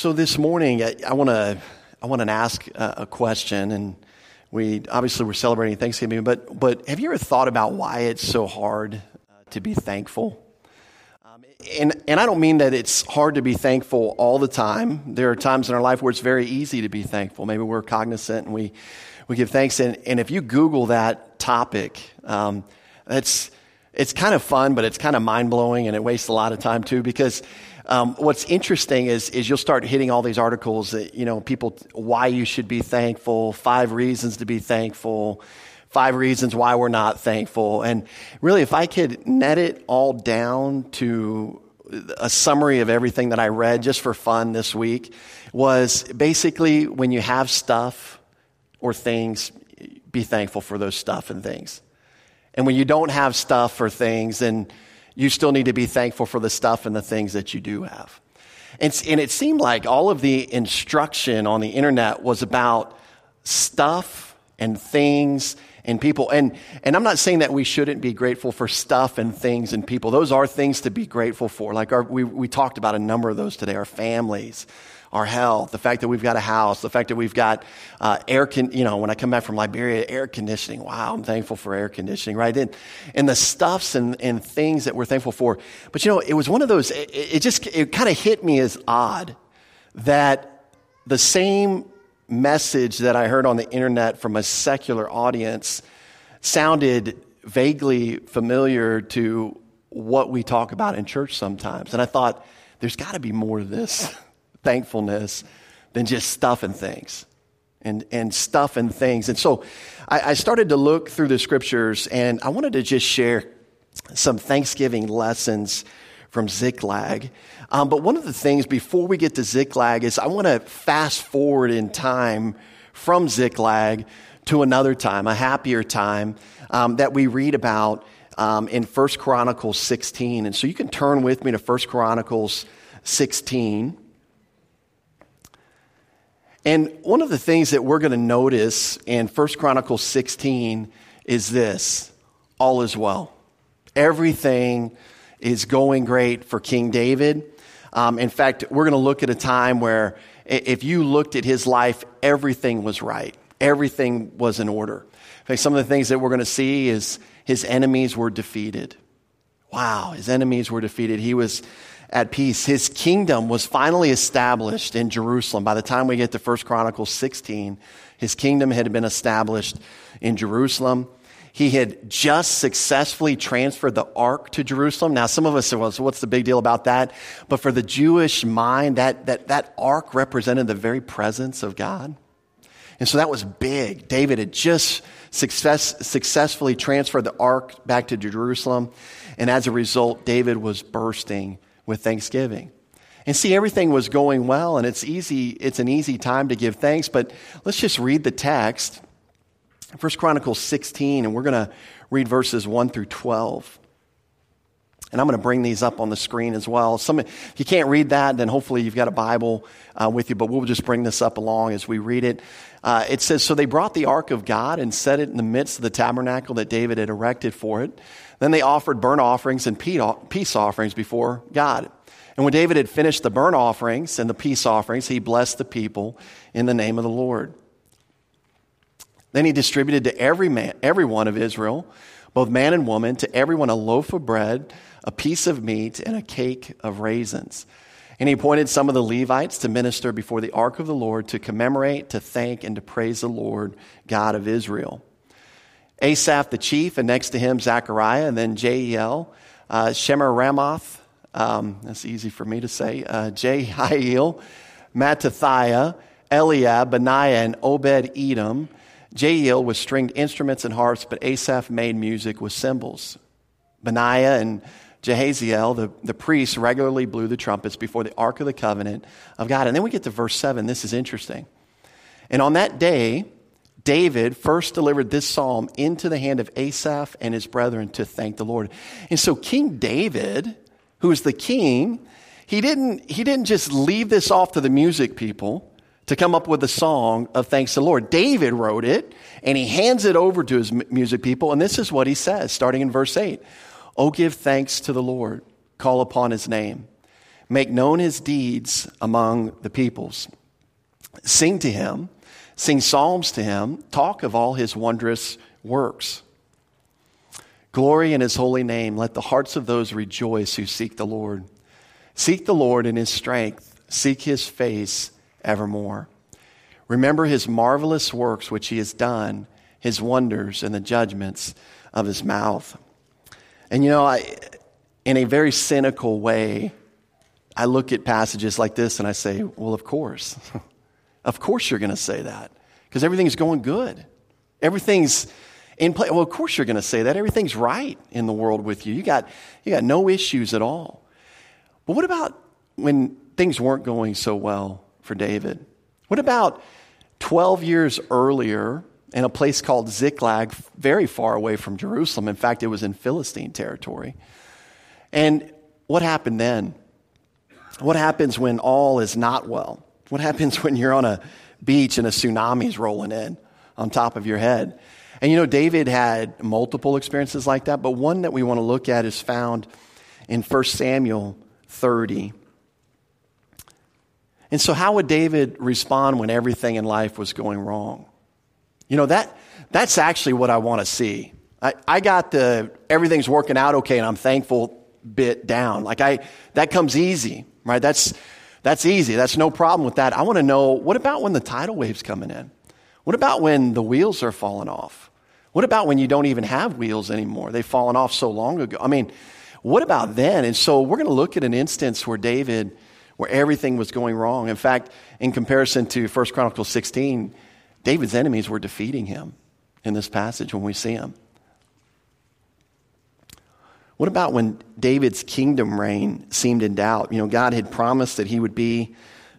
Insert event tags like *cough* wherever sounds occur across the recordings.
So this morning, I want to I want to ask a, question, and we obviously we're celebrating Thanksgiving, but but have you ever thought about why it's so hard uh, to be thankful? Um, and and I don't mean that it's hard to be thankful all the time. There are times in our life where it's very easy to be thankful. Maybe we're cognizant and we we give thanks. And, and if you Google that topic, um, it's it's kind of fun, but it's kind of mind blowing, and it wastes a lot of time too because um, what's interesting is, is you'll start hitting all these articles that, you know, people, why you should be thankful, five reasons to be thankful, five reasons why we're not thankful. And really, if I could net it all down to a summary of everything that I read just for fun this week was basically when you have stuff or things, be thankful for those stuff and things. And when you don't have stuff or things, then you still need to be thankful for the stuff and the things that you do have. And, and it seemed like all of the instruction on the internet was about stuff and things and people. And, and I'm not saying that we shouldn't be grateful for stuff and things and people. Those are things to be grateful for. Like our, we, we talked about a number of those today, our families, our health, the fact that we've got a house, the fact that we've got uh, air, con- you know, when I come back from Liberia, air conditioning. Wow, I'm thankful for air conditioning, right? And, and the stuffs and, and things that we're thankful for. But you know, it was one of those, it, it just, it kind of hit me as odd that the same message that I heard on the internet from a secular audience sounded vaguely familiar to what we talk about in church sometimes. And I thought, there's got to be more to this. *laughs* thankfulness than just stuff and things. And, and stuff and things. And so I, I started to look through the scriptures and I wanted to just share some Thanksgiving lessons from Ziklag. Um, but one of the things before we get to Ziklag is I want to fast forward in time from Ziklag to another time, a happier time um, that we read about um, in 1 Chronicles 16. And so you can turn with me to 1 Chronicles 16. And one of the things that we're going to notice in 1 Chronicles 16 is this all is well. Everything is going great for King David. Um, in fact, we're going to look at a time where if you looked at his life, everything was right, everything was in order. In fact, some of the things that we're going to see is his enemies were defeated. Wow, his enemies were defeated. He was at peace. His kingdom was finally established in Jerusalem. By the time we get to 1 Chronicles 16, his kingdom had been established in Jerusalem. He had just successfully transferred the ark to Jerusalem. Now, some of us say, well, so what's the big deal about that? But for the Jewish mind, that, that, that ark represented the very presence of God. And so that was big. David had just success, successfully transferred the ark back to Jerusalem. And as a result, David was bursting with thanksgiving. And see, everything was going well, and it's easy, it's an easy time to give thanks, but let's just read the text. First Chronicles 16, and we're going to read verses 1 through 12. And I'm going to bring these up on the screen as well. Some, if you can't read that, then hopefully you've got a Bible uh, with you, but we'll just bring this up along as we read it. Uh, it says, So they brought the ark of God and set it in the midst of the tabernacle that David had erected for it. Then they offered burnt offerings and peace offerings before God. And when David had finished the burnt offerings and the peace offerings, he blessed the people in the name of the Lord. Then he distributed to every man, every one of Israel, both man and woman, to everyone a loaf of bread, a piece of meat, and a cake of raisins. And he appointed some of the Levites to minister before the ark of the Lord to commemorate, to thank, and to praise the Lord, God of Israel. Asaph the chief, and next to him Zechariah, and then Jeiel, uh, Shemiramoth, um, that's easy for me to say, uh, Jehiel, Mattithiah, Eliab, Benaiah, and Obed Edom. Jeiel with stringed instruments and harps, but Asaph made music with cymbals. Benaiah and Jahaziel, the, the priests, regularly blew the trumpets before the Ark of the Covenant of God. And then we get to verse 7. This is interesting. And on that day, David first delivered this psalm into the hand of Asaph and his brethren to thank the Lord. And so King David, who is the king, he didn't, he didn't just leave this off to the music people to come up with a song of thanks to the Lord. David wrote it and he hands it over to his music people. And this is what he says, starting in verse 8 Oh, give thanks to the Lord, call upon his name. Make known his deeds among the peoples. Sing to him, sing psalms to him, talk of all his wondrous works. Glory in his holy name. Let the hearts of those rejoice who seek the Lord. Seek the Lord in his strength, seek his face evermore. Remember his marvelous works which he has done, his wonders and the judgments of his mouth. And you know, I, in a very cynical way, I look at passages like this and I say, well, of course. *laughs* of course you're going to say that because everything's going good. Everything's in place. Well, of course you're going to say that. Everything's right in the world with you. You got, you got no issues at all. But what about when things weren't going so well for David? What about 12 years earlier in a place called Ziklag, very far away from Jerusalem? In fact, it was in Philistine territory. And what happened then? What happens when all is not well? What happens when you're on a beach and a tsunami's rolling in on top of your head? And you know, David had multiple experiences like that, but one that we want to look at is found in 1 Samuel 30. And so, how would David respond when everything in life was going wrong? You know, that, that's actually what I want to see. I, I got the everything's working out okay and I'm thankful bit down. Like I, that comes easy, right? That's, that's easy. That's no problem with that. I want to know what about when the tidal wave's coming in? What about when the wheels are falling off? What about when you don't even have wheels anymore? They've fallen off so long ago. I mean, what about then? And so we're going to look at an instance where David, where everything was going wrong. In fact, in comparison to 1 Chronicles 16, David's enemies were defeating him in this passage when we see him. What about when David's kingdom reign seemed in doubt? You know, God had promised that he would be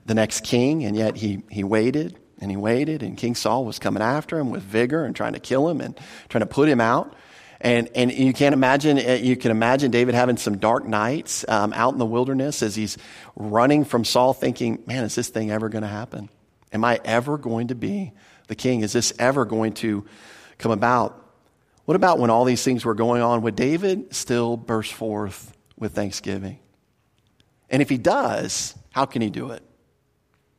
the next king, and yet he, he waited and he waited, and King Saul was coming after him with vigor and trying to kill him and trying to put him out. And, and you can't imagine, uh, you can imagine David having some dark nights um, out in the wilderness as he's running from Saul, thinking, man, is this thing ever going to happen? Am I ever going to be the king? Is this ever going to come about? What about when all these things were going on? Would David still burst forth with thanksgiving? And if he does, how can he do it?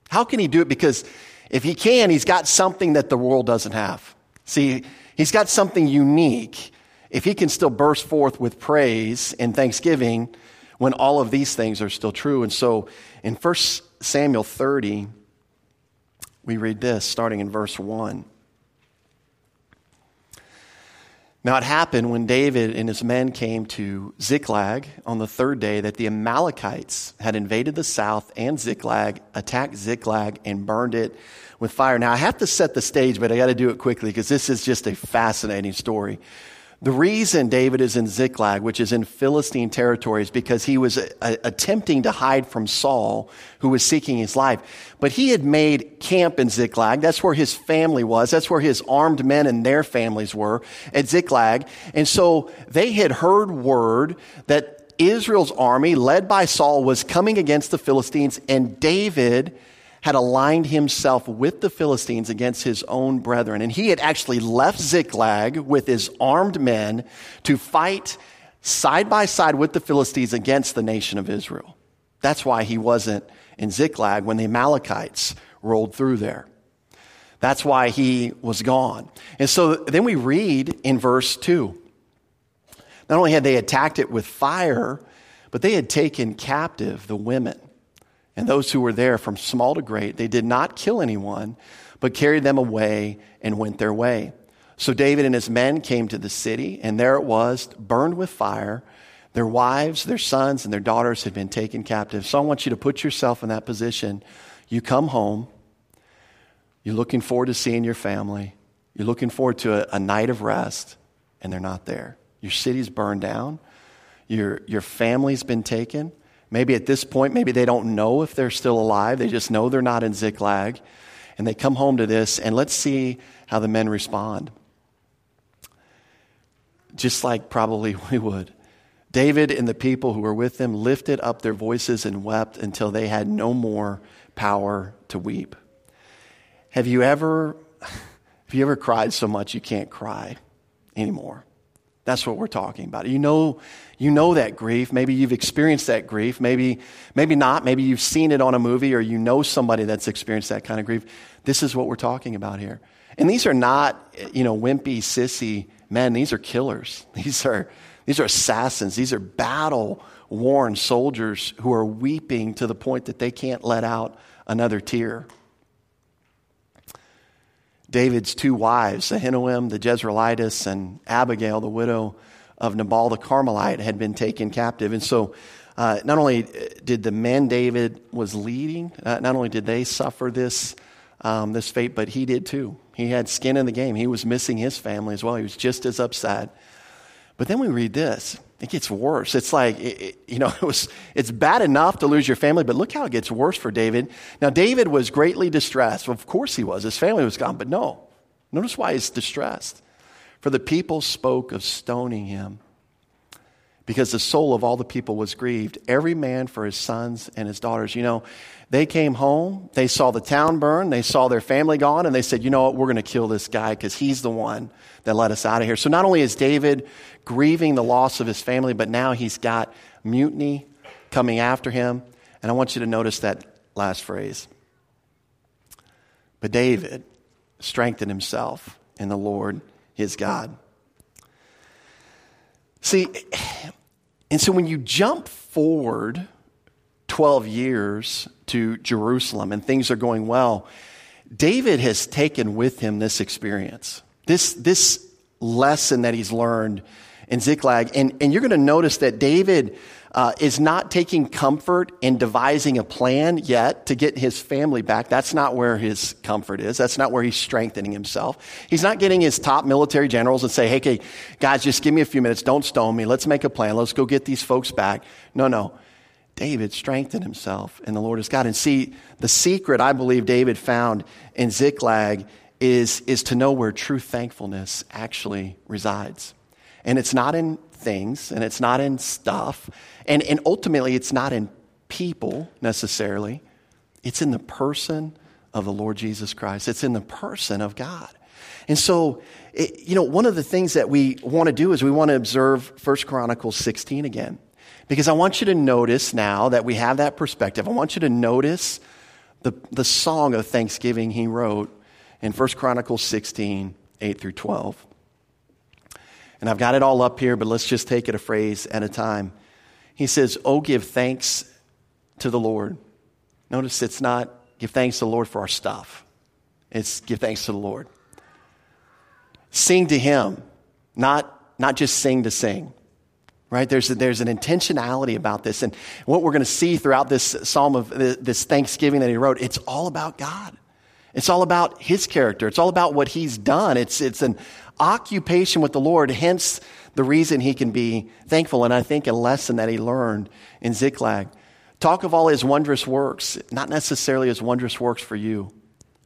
How can he do it? Because if he can, he's got something that the world doesn't have. See, he's got something unique. If he can still burst forth with praise and thanksgiving when all of these things are still true. And so in 1 Samuel 30, we read this starting in verse 1. Now it happened when David and his men came to Ziklag on the third day that the Amalekites had invaded the south and Ziklag, attacked Ziklag, and burned it with fire. Now I have to set the stage, but I got to do it quickly because this is just a fascinating story. The reason David is in Ziklag, which is in Philistine territory, is because he was a, a, attempting to hide from Saul, who was seeking his life. But he had made camp in Ziklag. That's where his family was. That's where his armed men and their families were at Ziklag. And so they had heard word that Israel's army, led by Saul, was coming against the Philistines, and David had aligned himself with the Philistines against his own brethren. And he had actually left Ziklag with his armed men to fight side by side with the Philistines against the nation of Israel. That's why he wasn't in Ziklag when the Amalekites rolled through there. That's why he was gone. And so then we read in verse 2 not only had they attacked it with fire, but they had taken captive the women and those who were there from small to great. They did not kill anyone, but carried them away and went their way. So David and his men came to the city, and there it was, burned with fire. Their wives, their sons, and their daughters had been taken captive. So I want you to put yourself in that position. You come home, you're looking forward to seeing your family, you're looking forward to a, a night of rest, and they're not there. Your city's burned down, your, your family's been taken. Maybe at this point, maybe they don't know if they're still alive. They just know they're not in Ziklag. And they come home to this, and let's see how the men respond. Just like probably *laughs* we would. David and the people who were with him lifted up their voices and wept until they had no more power to weep. Have you ever *laughs* have you ever cried so much you can't cry anymore? That's what we're talking about. You know, you know that grief. Maybe you've experienced that grief. Maybe, maybe not. Maybe you've seen it on a movie or you know somebody that's experienced that kind of grief. This is what we're talking about here. And these are not, you know, wimpy, sissy men. These are killers. *laughs* These are, these are assassins. These are battle worn soldiers who are weeping to the point that they can't let out another tear. David's two wives, Ahinoam the Jezreelitess and Abigail, the widow of Nabal the Carmelite, had been taken captive. And so uh, not only did the men David was leading, uh, not only did they suffer this, um, this fate, but he did too. He had skin in the game. He was missing his family as well. He was just as upset. But then we read this. It gets worse. It's like, it, it, you know, *laughs* it was, it's bad enough to lose your family, but look how it gets worse for David. Now, David was greatly distressed. Of course he was. His family was gone, but no. Notice why he's distressed. For the people spoke of stoning him because the soul of all the people was grieved, every man for his sons and his daughters. You know, they came home, they saw the town burn, they saw their family gone, and they said, you know what, we're going to kill this guy because he's the one that let us out of here. So not only is David grieving the loss of his family, but now he's got mutiny coming after him. And I want you to notice that last phrase. But David strengthened himself in the Lord his God. See, and so when you jump forward 12 years to Jerusalem and things are going well, David has taken with him this experience, this, this lesson that he's learned in Ziklag. And, and you're going to notice that David uh, is not taking comfort in devising a plan yet to get his family back. That's not where his comfort is. That's not where he's strengthening himself. He's not getting his top military generals and say, hey, okay, guys, just give me a few minutes. Don't stone me. Let's make a plan. Let's go get these folks back. No, no. David strengthened himself in the Lord his God. And see, the secret I believe David found in Ziklag is, is to know where true thankfulness actually resides. And it's not in things, and it's not in stuff, and, and ultimately, it's not in people necessarily. It's in the person of the Lord Jesus Christ, it's in the person of God. And so, it, you know, one of the things that we want to do is we want to observe 1 Chronicles 16 again. Because I want you to notice now that we have that perspective, I want you to notice the, the song of thanksgiving he wrote in 1 Chronicles 16, 8 through 12. And I've got it all up here, but let's just take it a phrase at a time. He says, Oh, give thanks to the Lord. Notice it's not give thanks to the Lord for our stuff, it's give thanks to the Lord. Sing to Him, not, not just sing to sing. Right? There's, a, there's an intentionality about this. And what we're going to see throughout this psalm of this thanksgiving that he wrote, it's all about God. It's all about his character. It's all about what he's done. It's, it's an occupation with the Lord, hence the reason he can be thankful. And I think a lesson that he learned in Ziklag. Talk of all his wondrous works, not necessarily his wondrous works for you.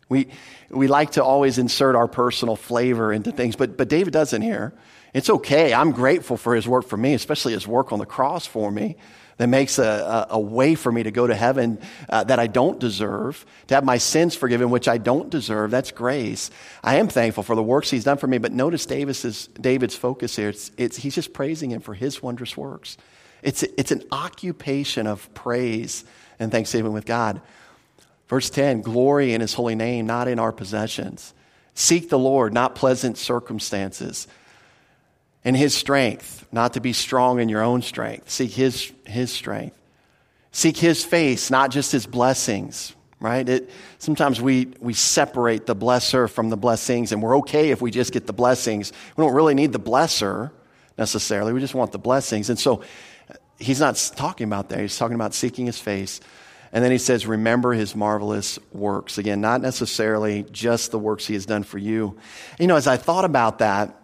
We, we like to always insert our personal flavor into things, but, but David doesn't here. It's okay. I'm grateful for his work for me, especially his work on the cross for me that makes a, a, a, way for me to go to heaven uh, that I don't deserve, to have my sins forgiven, which I don't deserve. That's grace. I am thankful for the works he's done for me, but notice Davis's, David's focus here. It's, it's, he's just praising him for his wondrous works. It's, it's an occupation of praise and thanksgiving with God. Verse 10 glory in his holy name, not in our possessions. Seek the Lord, not pleasant circumstances and his strength, not to be strong in your own strength. Seek his, his strength. Seek his face, not just his blessings, right? It, sometimes we, we separate the blesser from the blessings, and we're okay if we just get the blessings. We don't really need the blesser necessarily. We just want the blessings. And so he's not talking about that. He's talking about seeking his face. And then he says, remember his marvelous works. Again, not necessarily just the works he has done for you. You know, as I thought about that,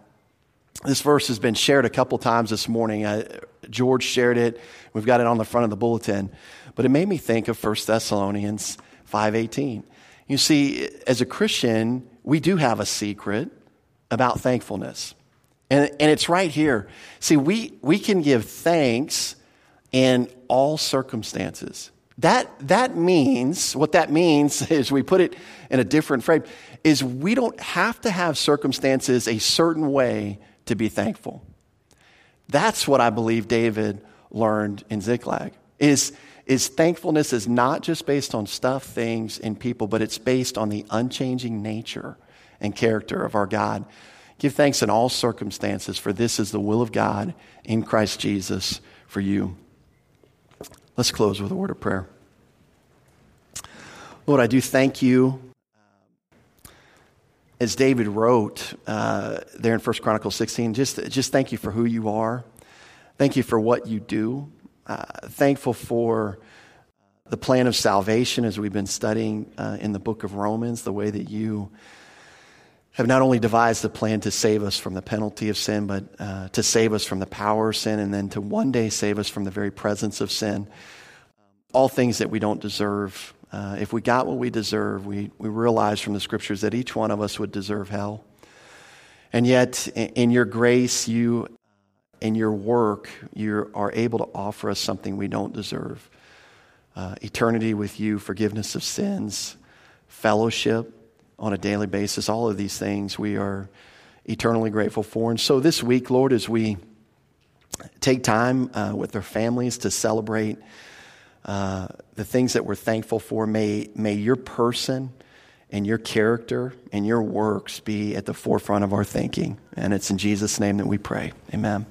this verse has been shared a couple times this morning. Uh, George shared it. We've got it on the front of the bulletin. But it made me think of 1 Thessalonians 5:18. You see, as a Christian, we do have a secret about thankfulness. And, and it's right here. See, we, we can give thanks in all circumstances. That, that means, what that means *laughs* is we put it in a different frame, is we don't have to have circumstances a certain way to be thankful. That's what I believe David learned in Ziklag. Is, is thankfulness is not just based on stuff, things, and people, but it's based on the unchanging nature and character of our God. Give thanks in all circumstances, for this is the will of God in Christ Jesus for you. Let's close with a word of prayer. Lord, I do thank you. As David wrote uh, there in 1 Chronicles 16, just, just thank you for who you are. Thank you for what you do. Uh, thankful for the plan of salvation as we've been studying uh, in the book of Romans, the way that you have not only devised the plan to save us from the penalty of sin, but uh, to save us from the power of sin, and then to one day save us from the very presence of sin. All things that we don't deserve. Uh, if we got what we deserve, we, we realize from the scriptures that each one of us would deserve hell. And yet, in, in your grace, you, in your work, you are able to offer us something we don't deserve uh, eternity with you, forgiveness of sins, fellowship on a daily basis. All of these things we are eternally grateful for. And so this week, Lord, as we take time uh, with our families to celebrate uh, the things that we're thankful for, may, may your person and your character and your works be at the forefront of our thinking. And it's in Jesus' name that we pray. Amen.